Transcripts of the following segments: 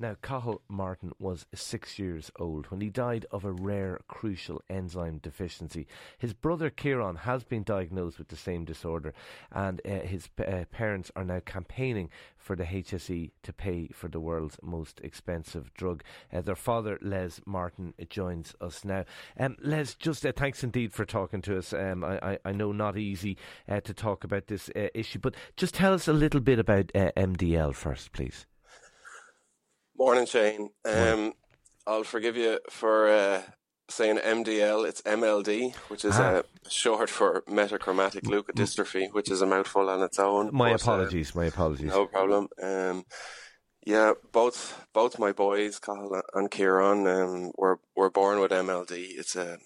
Now, Cathal Martin was six years old when he died of a rare crucial enzyme deficiency. His brother Kieran has been diagnosed with the same disorder, and uh, his uh, parents are now campaigning for the HSE to pay for the world's most expensive drug. Uh, their father, Les Martin, joins us now. Um, Les, just uh, thanks indeed for talking to us. Um, I, I, I, know not easy uh, to talk about this uh, issue, but just tell us a little bit about MDL first, please. Morning, Shane. Um, I'll forgive you for uh, saying MDL. It's MLD, which is ah. uh, short for metachromatic leukodystrophy, which is a mouthful on its own. My but, uh, apologies. Uh, my apologies. No problem. Um, yeah, both both my boys, Cathal and Kieran, um, were were born with MLD. It's a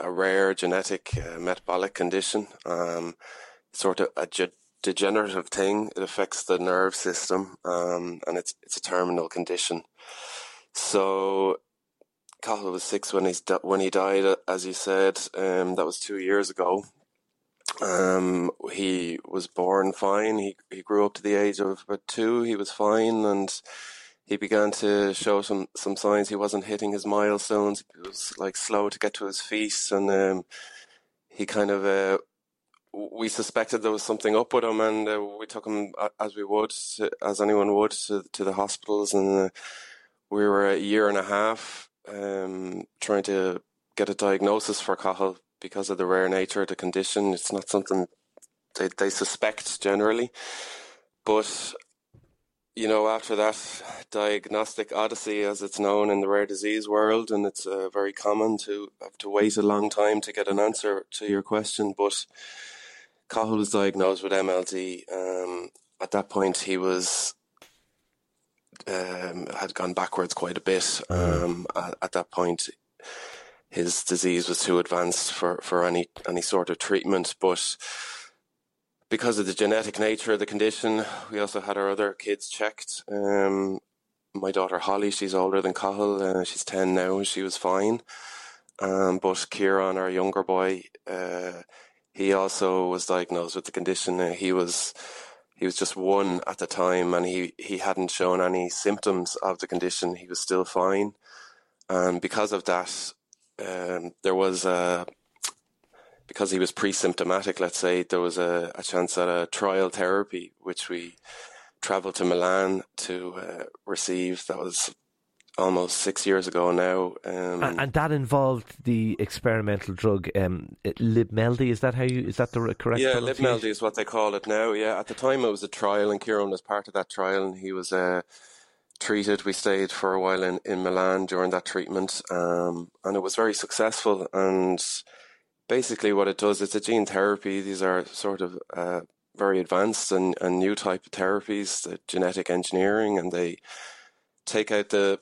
a rare genetic uh, metabolic condition. Um, sort of a ge- degenerative thing. It affects the nerve system, um, and it's it's a terminal condition. So, Cathal was six when he's when he died, as you said. Um, that was two years ago. Um, he was born fine. He he grew up to the age of about two. He was fine, and he began to show some some signs. He wasn't hitting his milestones. He was like slow to get to his feet, and um, he kind of uh, we suspected there was something up with him, and uh, we took him as we would, as anyone would, to, to the hospitals, and uh, we were a year and a half um, trying to get a diagnosis for Cathal because of the rare nature of the condition. It's not something they they suspect generally, but you know, after that diagnostic odyssey, as it's known in the rare disease world, and it's uh, very common to have to wait a long time to get an answer to your question, but Cathal was diagnosed with MLD. Um, at that point, he was um, had gone backwards quite a bit. Mm. Um, at, at, that point, his disease was too advanced for, for any any sort of treatment. But because of the genetic nature of the condition, we also had our other kids checked. Um, my daughter Holly, she's older than Cathal. Uh, she's ten now. She was fine. Um, but Kieran, our younger boy, uh, he also was diagnosed with the condition. He was he was just one at the time, and he he hadn't shown any symptoms of the condition. He was still fine, and because of that, um, there was a because he was pre-symptomatic. Let's say there was a, a chance at a trial therapy, which we travelled to Milan to uh, receive. That was almost six years ago now. Um, and, and, that involved the experimental drug um, Libmeldy. Is that how you? Is that the correct? Yeah, Libmeldy is what they call it now. Yeah, at the time it was a trial, and Kieran was part of that trial, and he was uh, treated. We stayed for a while in, in Milan during that treatment, um, and it was very successful. And basically, what it does, it's a gene therapy. These are sort of uh, very advanced and, and new type of therapies, the genetic engineering, and they take out the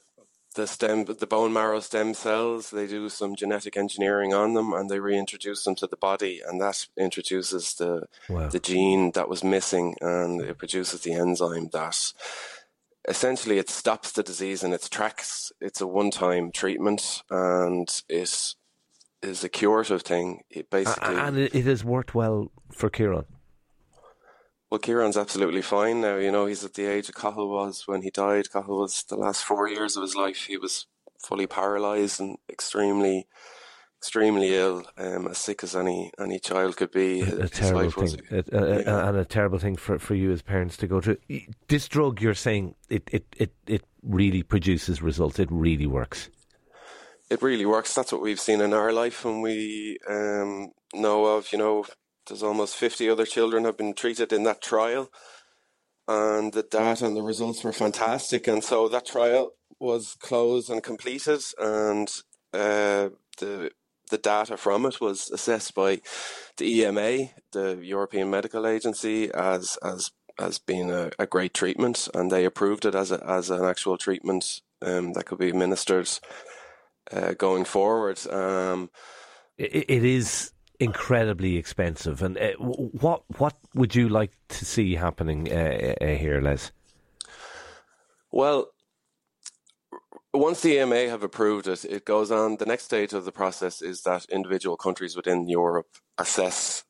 the stem, the bone marrow stem cells. They do some genetic engineering on them, and they reintroduce them to the body, and that introduces the wow. the gene that was missing, and it produces the enzyme that essentially it stops the disease in its tracks. It's a one-time treatment, and it is a curative thing. It basically, and it has worked well for Kieran. Well, Kieran's absolutely fine now. You know, he's at the age of Cathal was when he died. Cathal was the last four years of his life. He was fully paralysed and extremely, extremely ill, um, as sick as any any child could be. A, a terrible thing, a, a, yeah. and a terrible thing for, for you as parents to go through. This drug, you're saying, it, it, it, it really produces results. It really works. It really works. That's what we've seen in our life, and we um, know of. You know, there's almost 50 other children have been treated in that trial, and the data and the results were fantastic. And so that trial was closed and completed, and uh, the the data from it was assessed by the EMA, the European Medical Agency, as as as being a, a great treatment, and they approved it as a, as an actual treatment um, that could be administered uh, going forward. Um, it, it is incredibly expensive. And uh, what what would you like to see happening uh, uh, here, Les? Well, once the EMA have approved it, it goes on. The next stage of the process is that individual countries within Europe assess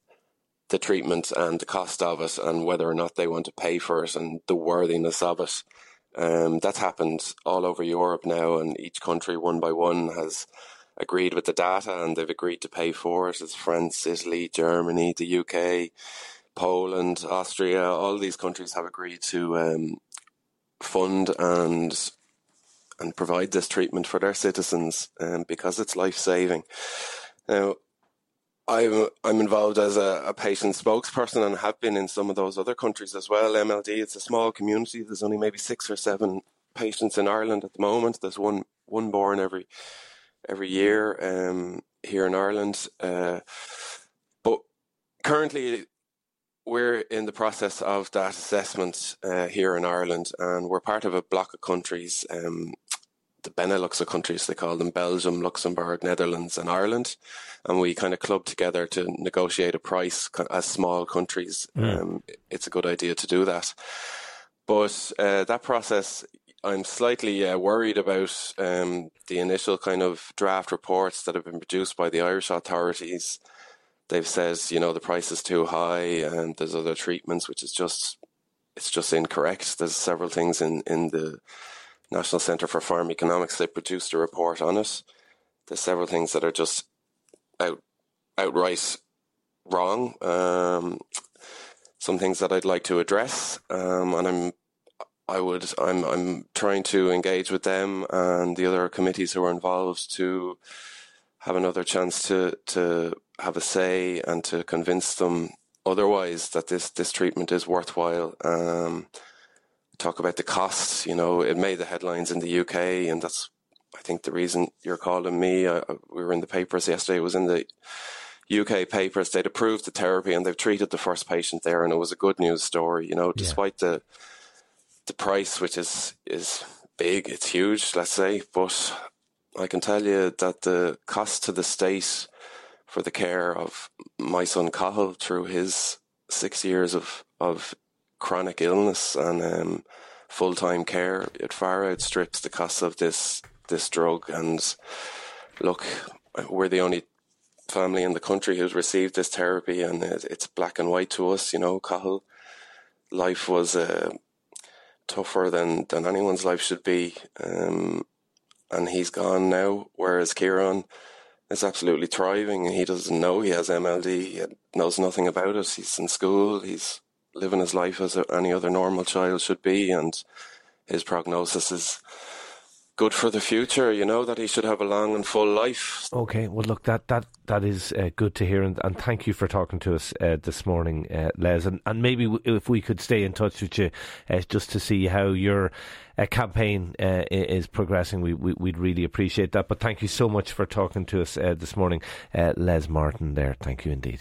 the treatment and the cost of it and whether or not they want to pay for it and the worthiness of it. Um, that's happened all over Europe now, and each country, one by one, has agreed with the data and they've agreed to pay for it. It's France, Italy, Germany, the UK, Poland, Austria. All these countries have agreed to um, fund and and provide this treatment for their citizens um, because it's life saving. Now, I'm I'm involved as a, a, patient spokesperson and have been in some of those other countries as well. MLD, it's a small community. There's only maybe six or seven patients in Ireland at the moment. There's one one born every every year um, here in Ireland. Uh, but currently, we're in the process of that assessment uh, here in Ireland, and we're part of a block of countries. Um, the Beneluxa countries, they call them Belgium, Luxembourg, Netherlands, and Ireland. And we kind of club together to negotiate a price as small countries. Mm. Um, it's a good idea to do that. But uh, that process, I'm slightly uh, worried about um, the initial kind of draft reports that have been produced by the Irish authorities. They've said, you know, the price is too high and there's other treatments, which is just, it's just incorrect. There's several things in, in the National Centre for Pharmacoeconomics. They produced a report on it. There's several things that are just out outright wrong. Um, some things that I'd like to address, um, and I'm I would I'm I'm trying to engage with them and the other committees who are involved to have another chance to to have a say and to convince them otherwise that this this treatment is worthwhile. Um, talk about the costs. You know, it made the headlines in the UK, and that's I think the reason you're calling me. Uh, we were in the papers yesterday. It was in the UK papers. They'd approved the therapy and they've treated the first patient there, and it was a good news story. You know, despite yeah. the the price, which is is big, it's huge, let's say, but I can tell you that the cost to the state for the care of my son Cathal through his six years of of chronic illness and um, full time care, it far outstrips the cost of this this drug. And look, we're the only family in the country who's received this therapy, and it's black and white to us. You know, Cathal, life was uh, tougher than than anyone's life should be, um, and he's gone now. Whereas Kieran is absolutely thriving, he doesn't know he has MLD. He knows nothing about it. He's in school. He's living his life as any other normal child should be, and his prognosis is good for the future. You know that he should have a long and full life. Okay, well, look, that that that is uh, good to hear, and, and thank you for talking to us uh, this morning, uh, Les. And and maybe w- if we could stay in touch with you, uh, just to see how your uh, campaign uh, is progressing, we, we would really appreciate that. But thank you so much for talking to us this morning, Les Martin. There, thank you indeed.